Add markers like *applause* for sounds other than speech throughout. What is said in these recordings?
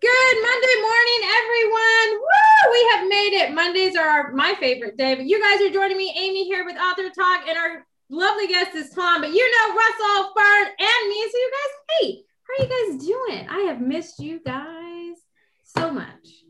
Good Monday morning, everyone. Woo! We have made it. Mondays are my favorite day, but you guys are joining me, Amy, here with Author Talk, and our lovely guest is Tom. But you know Russell, Fern, and me. So you guys, hey, how are you guys doing? I have missed you guys so much.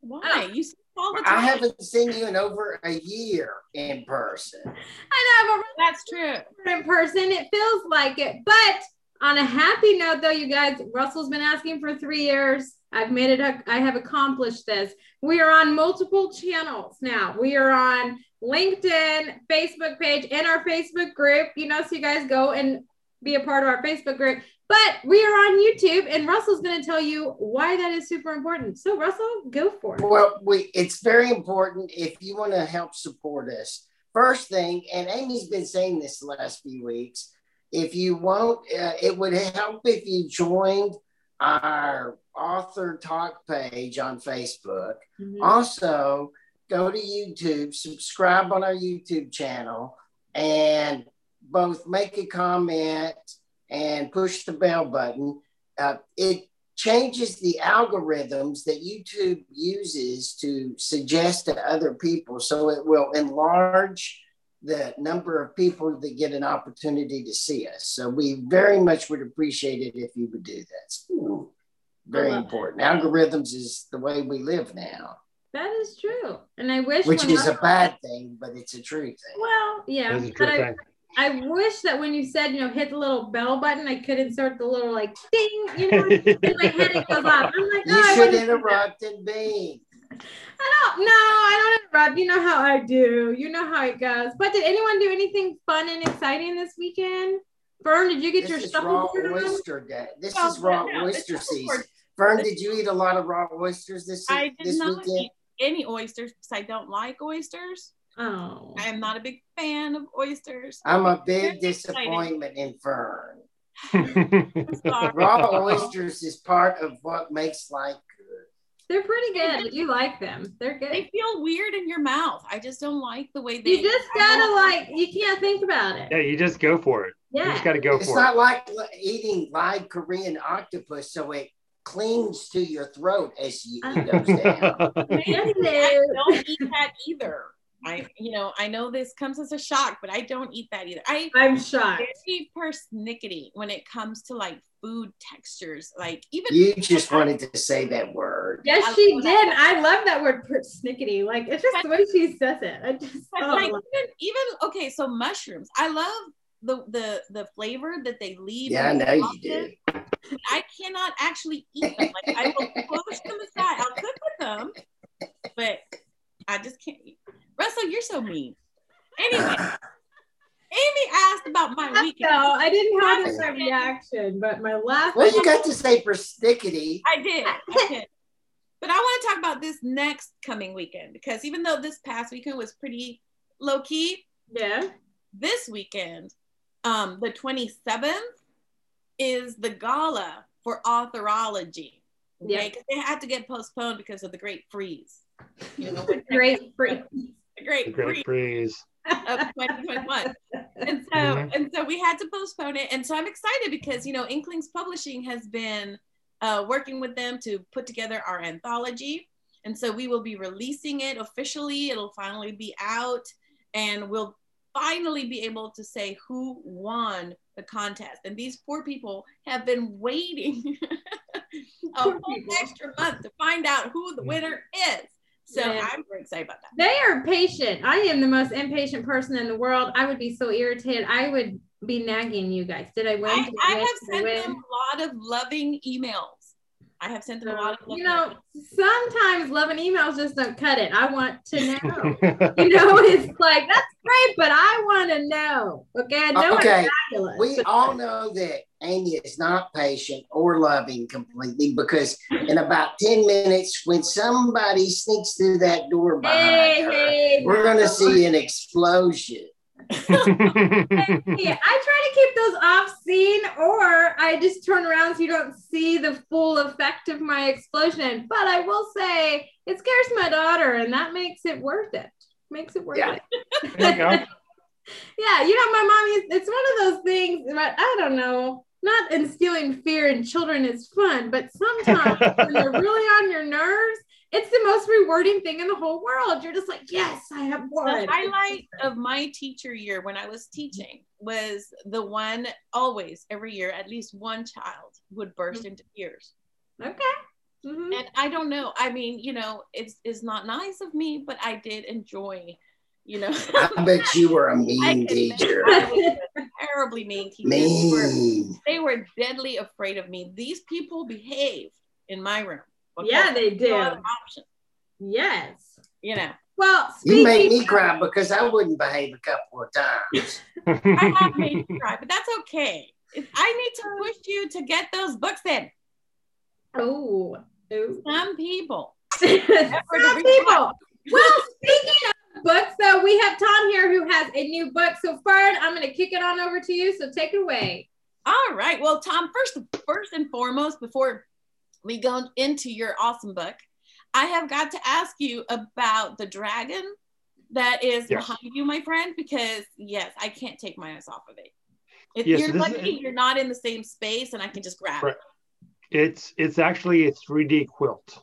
Why? Oh. You see all the time. I haven't seen you in over a year in person. I know, but That's true. in person. It feels like it. But on a happy note, though, you guys, Russell's been asking for three years. I've made it. I have accomplished this. We are on multiple channels now. We are on LinkedIn, Facebook page, and our Facebook group. You know, so you guys go and be a part of our Facebook group. But we are on YouTube, and Russell's going to tell you why that is super important. So, Russell, go for it. Well, we it's very important if you want to help support us. First thing, and Amy's been saying this the last few weeks, if you won't, uh, it would help if you joined our author talk page on Facebook. Mhm. Also, go to YouTube, subscribe on our YouTube channel, and both make a comment and push the bell button. Uh, it changes the algorithms that YouTube uses to suggest to other people. So it will enlarge the number of people that get an opportunity to see us. So we very much would appreciate it if you would do that. Ooh, very I love important. Algorithms is the way we live now, That is true. And I wish which is a bad thing, but it's a true thing. Well, yeah. But I. I wish that when you said, you know, hit the little bell button, I could insert the little like ding, you know, in *laughs* my head it goes off. I'm like, You no, I should wouldn't do that. interrupt and be. I don't, no, I don't interrupt. You know how I do. You know how it goes. But did anyone do anything fun and exciting this weekend? Fern, did you get your This is raw oyster day. This Well, is raw no, oyster season. for- Fern, did you eat a lot of raw oysters this I did this not weekend? eat any oysters because I don't like oysters. Oh, I am not a big fan of oysters. I'm a big Very excited. disappointment in Fern. *laughs* *laughs* Raw oysters is part of what makes life good. They're pretty good. You like them. They're good. They feel weird in your mouth. I just don't like the way they. You just gotta don't- like, you can't think about it. yeah, you just go for it. You Yeah. just got to go It's for not like eating live Korean octopus, so it clings to your throat as you eat those down. it. I don't eat that either. I, you know, I know this comes as a shock, but I don't eat that either. I I'm shocked. very persnickety when it comes to like food textures, like even You just wanted to say that word. Yes, I she did. I love that word persnickety. Like it's just the way she says it. I just oh, like even, even okay, so mushrooms. I love the the the flavor that they leave. Yeah, I know you sauces, do. I cannot actually eat them. Like I will push them aside. I'll cook with them, but I just can't eat. Russell, you're so mean. Anyway, *sighs* Amy asked about my weekend. no, I didn't have that reaction, but my last Well, you got to say persnickety. I did. I did. But I want to talk about this next coming weekend because even though this past weekend was pretty low key, yeah. this weekend, um, the 27th, is the gala for authorology. Yeah. Okay, 'Cause they had to get postponed because of the Great Freeze. You know, when- *laughs* Great freeze. *laughs* the Great The great Freeze freeze. *laughs* of 2021. And so, Mhm. and so we had to postpone it. And so I'm excited because you know Inklings Publishing has been uh, working with them to put together our anthology, and so we will be releasing it officially. It'll finally be out, and we'll finally be able to say who won the contest. And these poor people have been waiting *laughs* a whole people. extra month to find out who the winner is. So Yeah. I'm very excited about that. They are patient. I am the most impatient person in the world. I would be so irritated. I would be nagging you guys. Did I win? I, Did I win? have Did sent them a lot of loving emails. I have sent them a lot of loving you know, emails. sometimes loving emails just don't cut it. I want to *laughs* know. you know, *laughs* it's like that's great, but I want to know. Okay, I know Okay, it's fabulous. We but- all know that Amy is not patient or loving completely because in about 10 minutes, when somebody sneaks through that door behind Hey, her, hey, we're going to see an explosion. *laughs* Yeah, I try to keep those off scene, or I just turn around so you don't see the full effect of my explosion. But I will say it scares my daughter, and that makes it worth it. Makes it worth Yeah. it. There you go. *laughs* Yeah, you know, my mommy. It's one of those things. But I don't know. not instilling fear in children is fun, but sometimes when they're *laughs* really on your nerves, it's the most rewarding thing in the whole world. You're just like, yes, I have one. The highlight of my teacher year when I was teaching was the one always every year, at least one child would burst mm-hmm. into tears. Okay. Mm-hmm. And I don't know. I mean, you know, it's it's not nice of me, but I did enjoy you know. *laughs* I bet you were a *laughs* mean teacher. A terribly mean teacher. Mean. They were, they were deadly afraid of me. These people behave in my room. Yeah, they do. Yes. You know. Well, you made me cry because I wouldn't behave a couple of times. *laughs* I have made you cry, but that's okay. I need to push you to get those books in. Oh, some people. *laughs* some people. Well, speaking of books, though, we have Tom here who has a new book. So, Fern, I'm going to kick it on over to you. So, take it away. All right. Well, Tom, first, first and foremost, before we go into your awesome book, I have got to ask you about the dragon that is yes. behind you, my friend, because yes, I can't take my eyes off of it. If yes, you're lucky, is, you're not in the same space, and I can just grab right. it. It's it's actually a 3D quilt.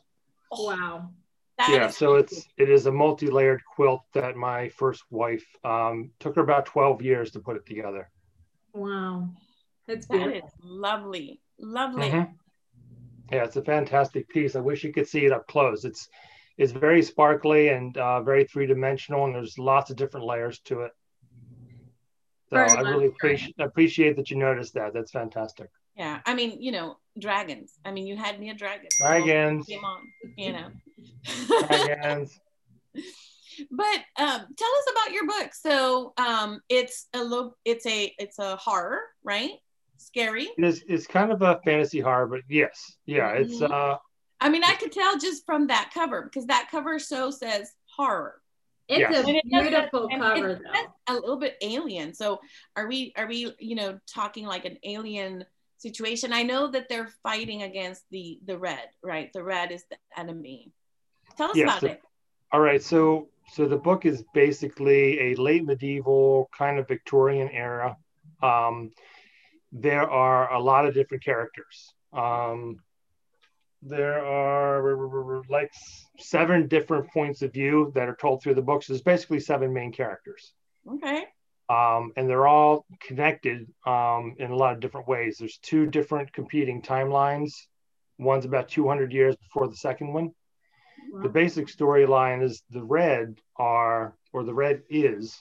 Oh, wow. That yeah, so it's it is a multi-layered quilt that my first wife um, took her about 12 years to put it together. Wow. That's that lovely. Lovely. Mm-hmm. Yeah, it's a fantastic piece. I wish you could see it up close. It's it's very sparkly and uh, very three dimensional, and there's lots of different layers to it. So I really appreciate appreciate that you noticed that. That's fantastic. Yeah, I mean, you know, dragons. I mean, you had me a dragon. Dragons. Came on, you know. dragons. *laughs* but um, tell us about your book. So um, it's a little, it's a, it's a horror, right? Scary. It's, it's kind of a fantasy horror, but yes, yeah, mm-hmm. it's. uh I mean, I could tell just from that cover because that cover so says horror. It's yes. a beautiful cover, though. A little bit alien. So, are we? Are we? You know, talking like an alien situation. I know that they're fighting against the the red, right? The red is the enemy. Tell us about so, it. All right, so so the book is basically a late medieval kind of Victorian era. Um, there are a lot of different characters. Um, there are like seven different points of view that are told through the books. There's basically seven main characters. Okay um, and they're all connected um, in a lot of different ways. There's two different competing timelines. One's about 200 years before the second one. Wow. The basic storyline is the red are, or the red is,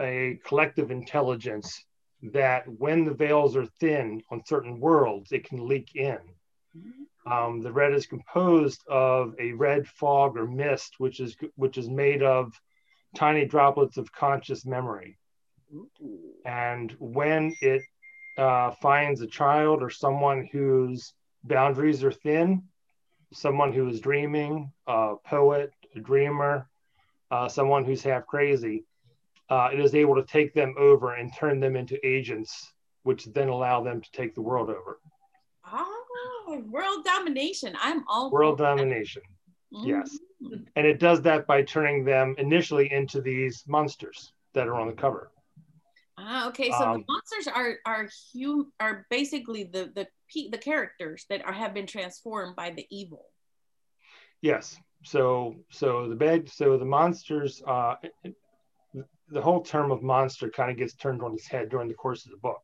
a collective intelligence that when the veils are thin on certain worlds, it can leak in. Um, the red is composed of a red fog or mist, which is which is made of tiny droplets of conscious memory. And when it uh, finds a child or someone whose boundaries are thin, someone who is dreaming, a poet, a dreamer, uh, someone who's half crazy, uh, it is able to take them over and turn them into agents, which then allow them to take the world over. Oh, world domination. I'm all world domination. Mm-hmm. Yes. And it does that by turning them initially into these monsters that are on the cover. Ah, okay. So um, the monsters are are hum- are basically the the the characters that are have been transformed by the evil. Yes. So so the bad so the monsters uh the whole term of monster kind of gets turned on its head during the course of the book.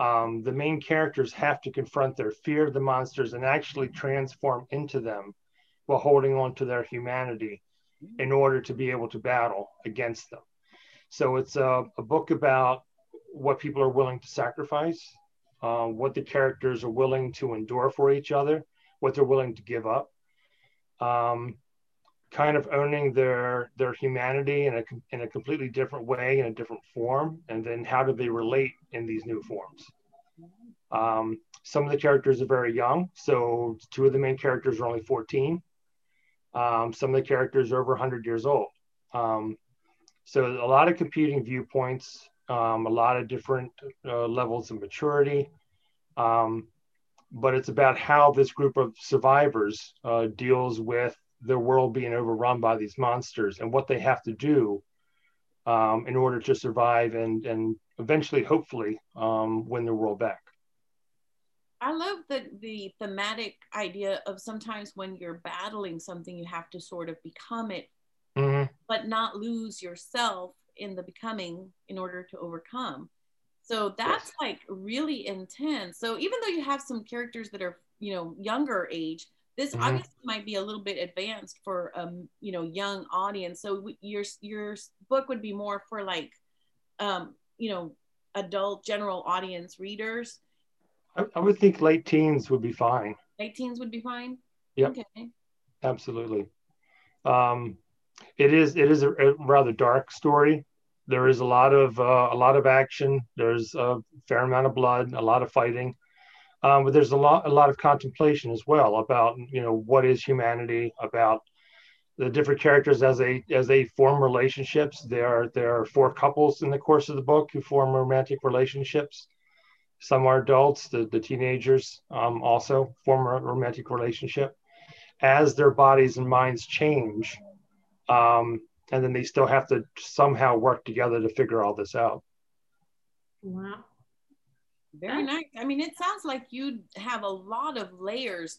Um, the main characters have to confront their fear of the monsters and actually transform into them while holding on to their humanity in order to be able to battle against them. So it's a, a book about what people are willing to sacrifice, uh, what the characters are willing to endure for each other, what they're willing to give up, um, kind of owning their their humanity in a in a completely different way, in a different form, and then how do they relate in these new forms? Um, some of the characters are very young, so two of the main characters are only 14. Um, some of the characters are over 100 years old. Um, so a lot of competing viewpoints, um, a lot of different uh, levels of maturity. Um, but it's about how this group of survivors uh, deals with their world being overrun by these monsters and what they have to do um, in order to survive and, and eventually, hopefully, um, win the world back. I love the the thematic idea of sometimes when you're battling something, you have to sort of become it, Mhm. but not lose yourself in the becoming in order to overcome. So that's like really intense. So even though you have some characters that are, you know, younger age, this Mhm. obviously might be a little bit advanced for um, you know, young audience. So your your book would be more for like um, you know, adult general audience readers. I, I would think late teens would be fine. Late teens would be fine. yeah Okay. Absolutely. Um, it is it is a, a rather dark story. There is a lot of uh, a lot of action. There's a fair amount of blood, a lot of fighting, um, but there's a lot a lot of contemplation as well about you know what is humanity, about the different characters as they as they form relationships. There are there are four couples in the course of the book who form romantic relationships. Some are adults. The the teenagers um, also form a romantic relationship as their bodies and minds change. Um, and then they still have to somehow work together to figure all this out. Wow. Very nice. I mean, it sounds like you have a lot of layers.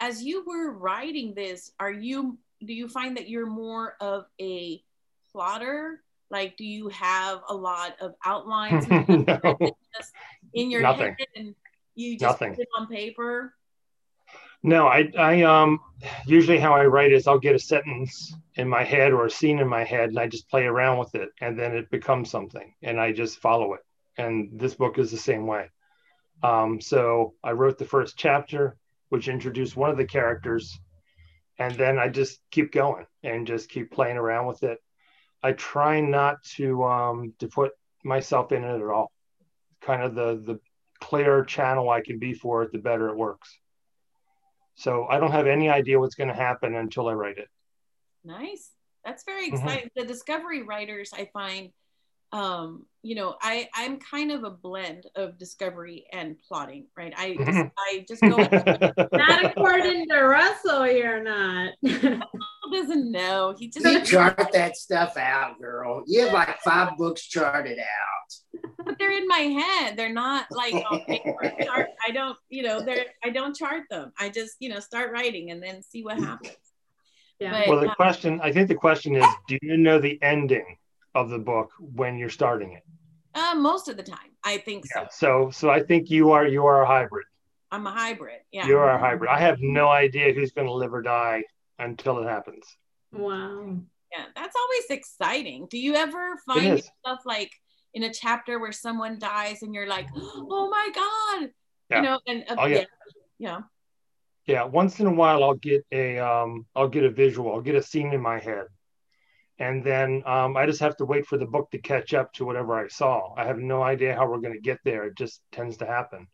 As you were writing this, are you do you find that you're more of a plotter? Like, do you have a lot of outlines and stuff, or is it just in your Nothing. head and you just Nothing. put it on paper? No, I, I um usually how I write is I'll get a sentence in my head or a scene in my head and I just play around with it and then it becomes something and I just follow it. And this book is the same way. Um, so I wrote the first chapter, which introduced one of the characters, and then I just keep going and just keep playing around with it. I try not to um, to put myself in it at all. Kind of the the clearer channel I can be for it, the better it works. So I don't have any idea what's going to happen until I write it. Nice. That's very Mhm. exciting. The discovery writers, I find, um, you know, I I'm kind of a blend of discovery and plotting, right? I just, Mhm. I just go. *laughs* Not according to Russell, you're not. *laughs* doesn't know. He just You chart that stuff out, girl. You have like five books charted out. but they're in my head. They're not like on paper. *laughs* Chart. I don't, you know, they're I don't chart them. I just, you know, start writing and then see what happens. yeah. But Well, the uh, question, I think the question is, do you know the ending of the book when you're starting it? uh, most of the time, I think so. Yeah. So, so I think you are you are a hybrid. I'm a hybrid. Yeah. You are a hybrid. I have no idea who's going to live or die until it happens. wow. Yeah, that's always exciting. Do you ever find yourself like in a chapter where someone dies and you're like, *gasps* oh my God, Yeah. you know, and uh, Oh, yeah. yeah. yeah. Yeah. Once in a while, I'll get a um, I'll get a visual. I'll get a scene in my head, and then um, I just have to wait for the book to catch up to whatever I saw. I have no idea how we're going to get there. It just tends to happen,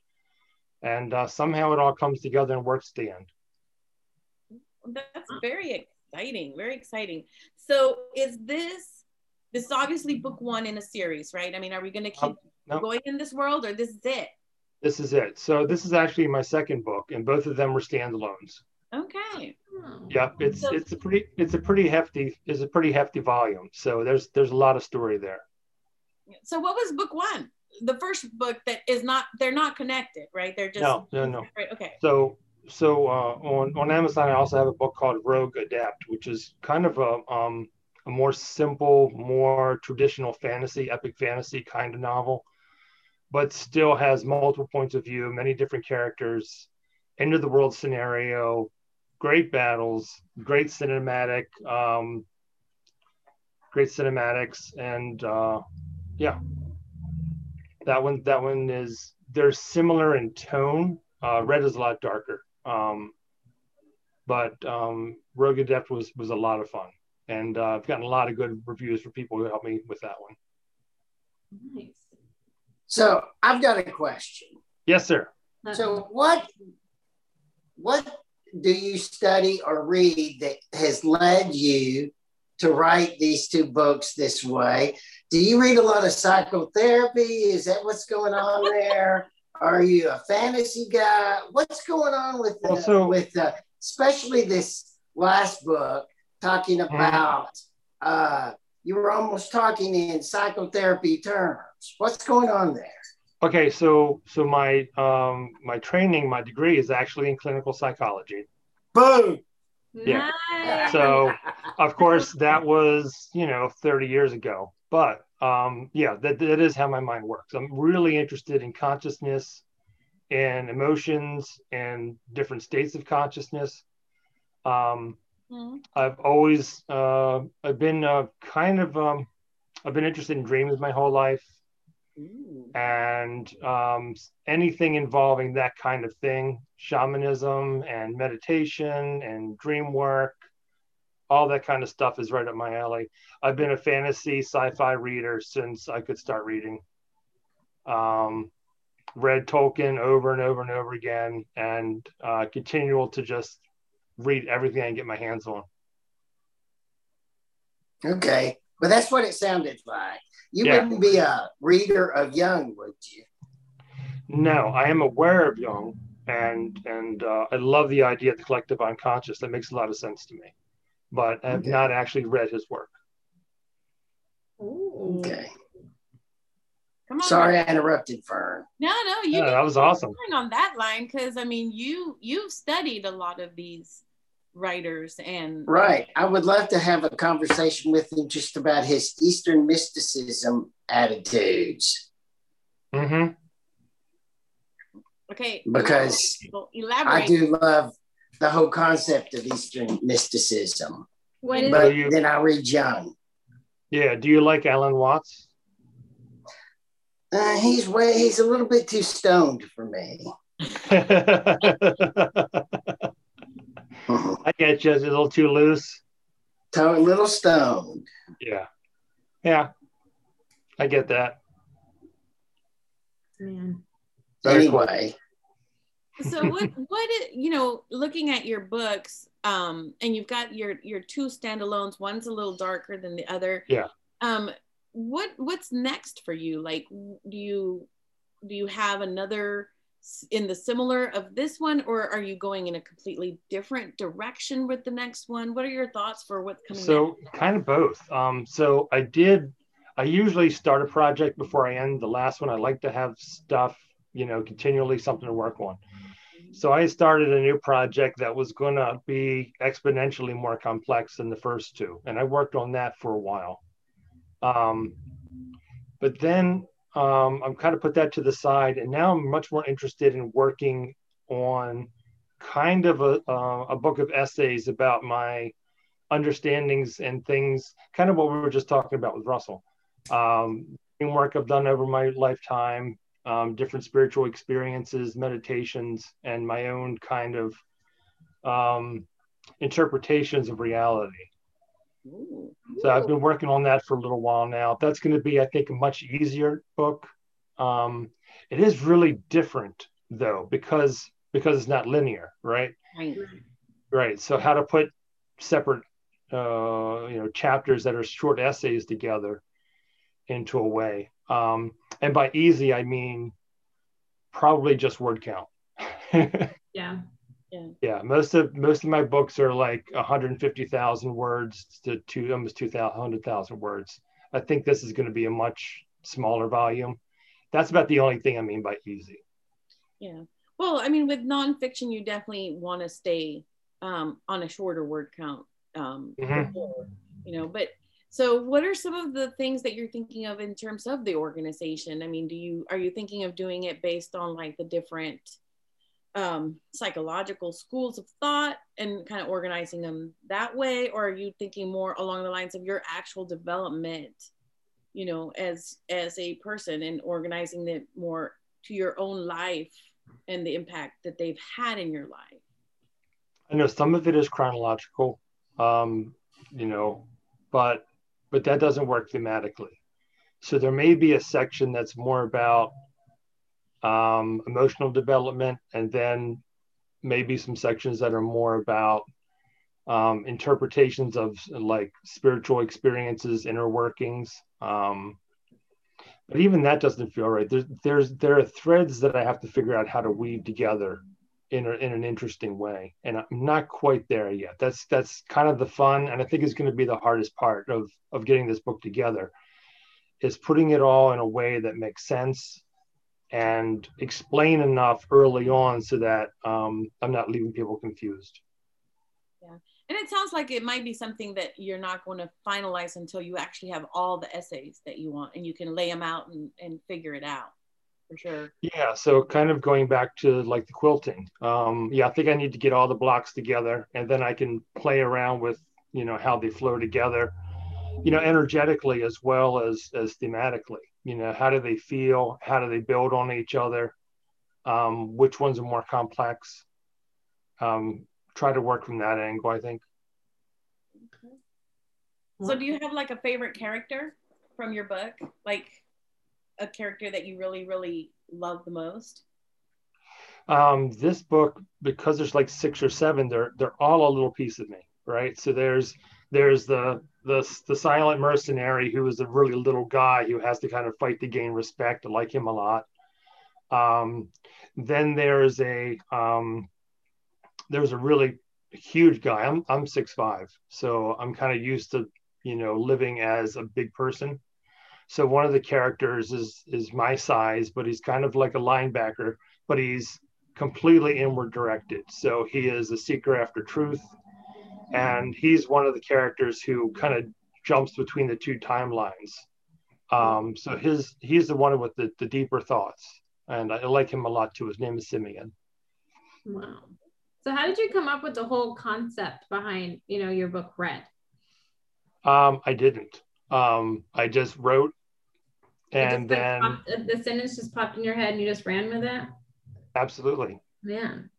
and uh, somehow it all comes together and works at the end. That's very exciting. Very exciting. So is this this is obviously book one in a series, right? I mean, are we gonna keep Um, no. going in this world or this is it? This is it. So this is actually my second book, and both of them were standalones. Okay. Yep, it's So- it's a pretty it's a pretty hefty it's a pretty hefty volume. So there's there's a lot of story there. So what was book one? The first book that is not they're not connected, right? They're just No, no, no. Right, okay. So so uh, on on Amazon, I also have a book called Rogue Adept, which is kind of a um a more simple, more traditional fantasy, epic fantasy kind of novel, but still has multiple points of view, many different characters, end of the world scenario, great battles, great cinematic, um, great cinematics, and uh, yeah, that one that one is they're similar in tone. Uh, Red is a lot darker, um, but um, Rogue Adept was was a lot of fun, and uh, I've gotten a lot of good reviews for people who helped me with that one. Nice. So I've got a question. Yes, sir. So what what do you study or read that has led you to write these two books this way? Do you read a lot of psychotherapy? Is that what's going on there? Are you a fantasy guy? What's going on with the, Well, so- with uh, especially this last book talking about uh, you were almost talking in psychotherapy terms. What's going on there? Okay, so so my um, my training, my degree is actually in clinical psychology. Boom. Yeah. Nice. So *laughs* of course that was you know 30 years ago, but um, yeah, that that is how my mind works. I'm really interested in consciousness and emotions and different states of consciousness. Um, Mhm. I've always uh, I've been uh, kind of um, I've been interested in dreams my whole life Ooh. and um, anything involving that kind of thing shamanism and meditation and dream work all that kind of stuff is right up my alley i've been a fantasy sci-fi reader since i could start reading um, read tolkien over and over and over again and uh, continual to just read everything i can get my hands on Okay. But that's what it sounded like. You Yeah. wouldn't be a reader of Jung, would you? No, I am aware of Jung, and and uh, I love the idea of the collective unconscious. That makes a lot of sense to me, but I have Okay. not actually read his work. Ooh. Okay. Come on. Sorry I interrupted, Fern. No, no, you Yeah, that was awesome. on that line because I mean, you you've studied a lot of these writers and Right. I would love to have a conversation with him just about his Eastern mysticism attitudes Okay. hmm because Well, I do love the whole concept of Eastern mysticism. What is But you- then I read Jung. Yeah. Do you like Alan Watts? Uh, he's way he's a little bit too stoned for me. *laughs* *laughs* *laughs* I get you. It's a little too loose. So a little stoned. Yeah. Yeah. I get that. man? Anyway, so what *laughs* what is, you know looking at your books um and you've got your your two standalones one's a little darker than the other Yeah. um what what's next for you like do you do you have another s- in the similar of this one or are you going in a completely different direction with the next one what are your thoughts for what's coming So kind of both. Um, so I did. I usually start a project before I end the last one. I like to have stuff, you know, continually something to work on. So I started a new project that was going to be exponentially more complex than the first two, and I worked on that for a while. Um, but then um, I'm kind of put that to the side, and now I'm much more interested in working on kind of a, uh, a book of essays about my understandings and things, kind of what we were just talking about with Russell. Um, work I've done over my lifetime, um, different spiritual experiences, meditations, and my own kind of um, interpretations of reality. Ooh. So I've been working on that for a little while now. That's going to be, I think, a much easier book. Um, it is really different though, because because it's not linear, right? Right. Right. So how to put separate, uh, you know, chapters that are short essays together into a way. Um, and by easy, I mean probably just word count. *laughs* Yeah. Yeah, most of most of my books are like 150,000 words to two almost 200,000 words. I think this is going to be a much smaller volume. That's about the only thing I mean by easy. Yeah. Well, I mean, with nonfiction, you definitely want to stay um, on a shorter word count. Um, Mhm. before, you know, but so what are some of the things that you're thinking of in terms of the organization? I mean, do you are you thinking of doing it based on like the different um, psychological schools of thought and kind of organizing them that way, or are you thinking more along the lines of your actual development? you know as as a person and organizing it more to your own life and the impact that they've had in your life I know some of it is chronological, um, you know, but but that doesn't work thematically. So there may be a section that's more about um, emotional development, and then maybe some sections that are more about um, interpretations of like spiritual experiences, inner workings. Um, but even that doesn't feel right. There's there's there are threads that I have to figure out how to weave together in, a, in an interesting way and i'm not quite there yet that's that's kind of the fun and i think it's going to be the hardest part of of getting this book together is putting it all in a way that makes sense and explain enough early on so that um, I'm not leaving people confused. Yeah. And it sounds like it might be something that you're not going to finalize until you actually have all the essays that you want and you can lay them out and, and figure it out for sure. Yeah. So kind of going back to like the quilting. Um, yeah, I think I need to get all the blocks together and then I can play around with, you know, how they flow together, you know, energetically as well as, as thematically you know how do they feel? How do they build on each other? Um, which ones are more complex? Um, try to work from that angle i think. So do you have like a favorite character from your book? Like a character that you really really love the most? Um, this book because there's like six or seven they're they're all a little piece of me right? So there's there's the the the silent mercenary who is a really little guy who has to kind of fight to gain respect. I like him a lot. Um, then there's a um, there's a really huge guy. I'm I'm six five, so I'm kind of used to you know living as a big person. So one of the characters is is my size, but he's kind of like a linebacker, but he's completely inward directed. So he is a seeker after truth and he's one of the characters who kind of jumps between the two timelines. Um, so his he's the one with the, the deeper thoughts, and I like him a lot too. His name is Simeon. Wow. So how did you come up with the whole concept behind you know your book Red? Um, I didn't. Um, I just wrote, and just, then popped, the sentence just popped in your head, and you just ran with it. Absolutely. Man.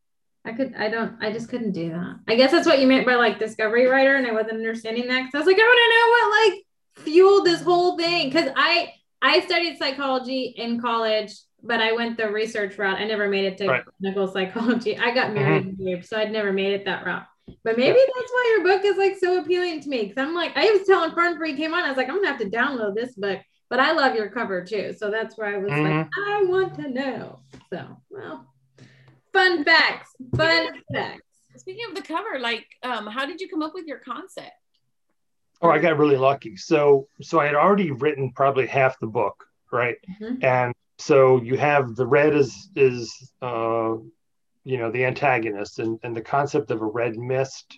I could, I don't, I just couldn't do that. I guess that's what you meant by like discovery writer, and I wasn't understanding that because I was like, I want to know what like fueled this whole thing because I I studied psychology in college, but I went the research route. I never made it to right. clinical psychology. I got married, mm-hmm. so I'd never made it that route. But maybe yeah. that's why your book is like so appealing to me because I'm like, I was telling Fern before came on, I was like, I'm gonna have to download this book. But I love your cover too, so that's where I was mm-hmm. like, I want to know. So well fun facts. Fun facts. Speaking of the cover, like, um, how did you come up with your concept? Oh, I got really lucky. So, so I had already written probably half the book, right? Mm-hmm. And so you have the red is is uh, you know the antagonist and, and the concept of a red mist.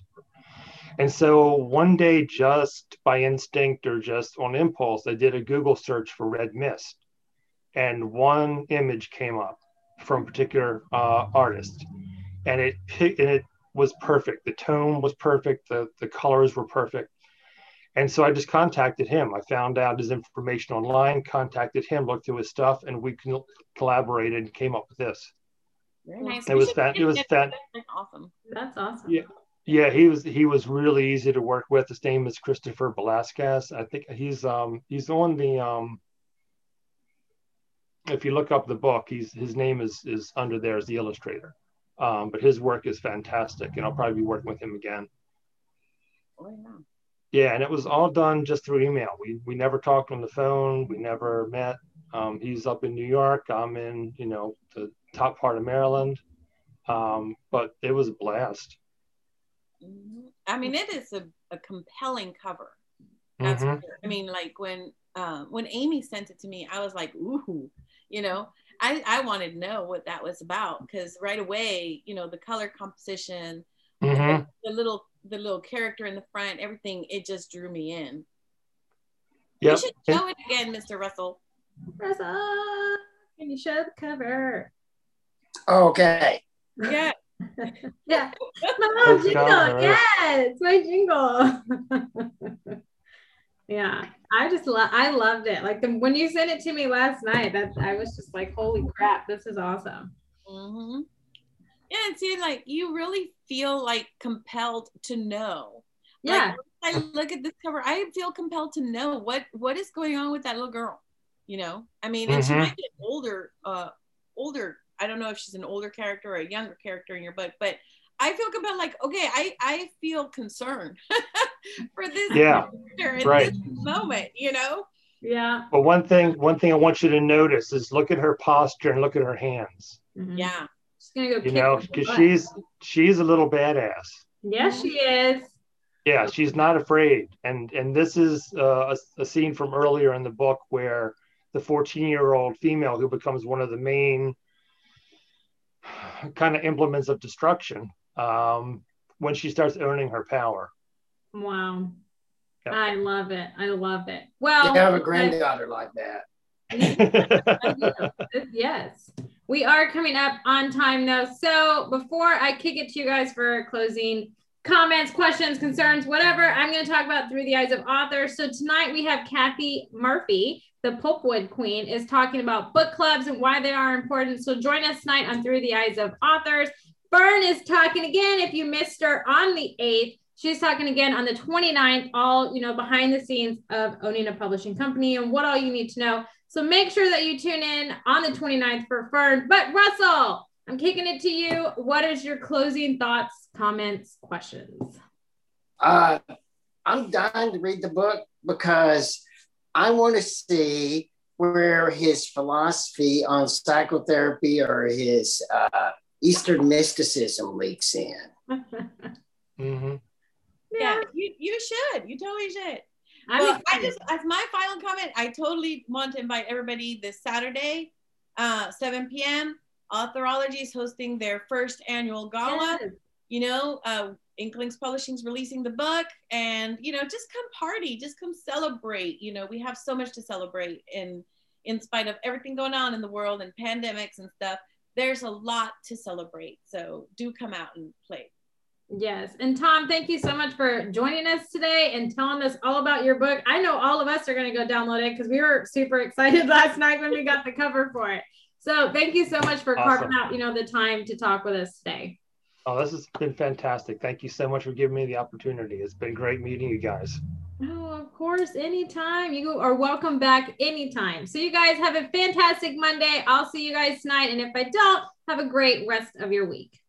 And so one day, just by instinct or just on impulse, I did a Google search for red mist, and one image came up from a particular uh, artist, and it and it was perfect. The tone was perfect. The the colors were perfect. And so I just contacted him. I found out his information online, contacted him, looked through his stuff, and we collaborated and came up with this. Very nice. It was fat. It was fat. Awesome. That's awesome. Yeah. Yeah, he was he was really easy to work with. His name is Christopher Velasquez. I think he's um he's on the um if you look up the book, he's his name is is under there as the illustrator. Um, but his work is fantastic, and I'll probably be working with him again. Oh, yeah. Yeah, and it was all done just through email. We we never talked on the phone. We never met. Um, he's up in New York. I'm in you know the top part of Maryland. Um, but it was a blast. Mm-hmm. I mean, it is a, a compelling cover. That's mm-hmm. I mean, like when uh, when Amy sent it to me, I was like, ooh, you know i i wanted to know what that was about because right away you know the color composition mm-hmm. the, the, little the little character in the front everything it just drew me in. Yep. you should show it again mr russell. Russell can you show the cover? Okay. Yeah. *laughs* Yeah. *laughs* My jingle. Yes my jingle *laughs* yeah. I just love i loved it. Like the, when you sent it to me last night that i was just like holy crap this is awesome. Mm-hmm. yeah and see like you really feel like compelled to know. Yeah. like, i look at this cover i feel compelled to know what what is going on with that little girl you know? I mean and mm-hmm. she might be an older uh older i don't know if she's an older character or a younger character in your book but I feel compelled, like, okay, I, I feel concerned *laughs* for this yeah, right. This moment, you know? Yeah. But one thing, one thing I want you to notice is look at her posture and look at her hands. Mm-hmm. Yeah. She's gonna go. You know, because she's she's a little badass. Yeah, she is. Yeah, she's not afraid, and and this is uh, a, a scene from earlier in the book where the 14 year old female who becomes one of the main kind of implements of destruction um, when she starts earning her power. Wow. Yep. I love it. I love it. Well, you have a granddaughter like that. *laughs* yes. We are coming up on time though. So before I kick it to you guys for closing comments, questions, concerns, whatever, I'm going to talk about through the eyes of authors. So tonight we have Kathy Murphy, the Pulpwood Queen, is talking about book clubs and why they are important. So join us tonight on Through the Eyes of Authors. Fern is talking again. If you missed her on the 8th, she's talking again on the 29th, all, you know, behind the scenes of owning a publishing company and what all you need to know. So make sure that you tune in on the 29th for Fern. But Russell, I'm kicking it to you. What is your closing thoughts, comments, questions? Uh, I'm dying to read the book because I want to see where his philosophy on psychotherapy or his uh, Eastern mysticism leaks in. mm-hmm. Yeah, you, you should. You totally should. I mean I just as my final comment, I totally want to invite everybody this Saturday, uh, 7 p.m. Authorology is hosting their first annual gala. Yes. You know, uh, Inklings Publishing's releasing the book, and you know, just come party, just come celebrate. You know, we have so much to celebrate in in spite of everything going on in the world and pandemics and stuff. There's a lot to celebrate. So do come out and play. Yes. And Tom, thank you so much for joining us today and telling us all about your book. I know all of us are going to go download it because we were super excited *laughs* last night when we got the cover for it. So thank you so much for awesome. carving out, you know, the time to talk with us today. Oh, this has been fantastic. Thank you so much for giving me the opportunity. It's been great meeting you guys. Oh, of course, anytime. You are welcome back anytime. So you guys have a fantastic Monday. I'll see you guys tonight. And if I don't, have a great rest of your week.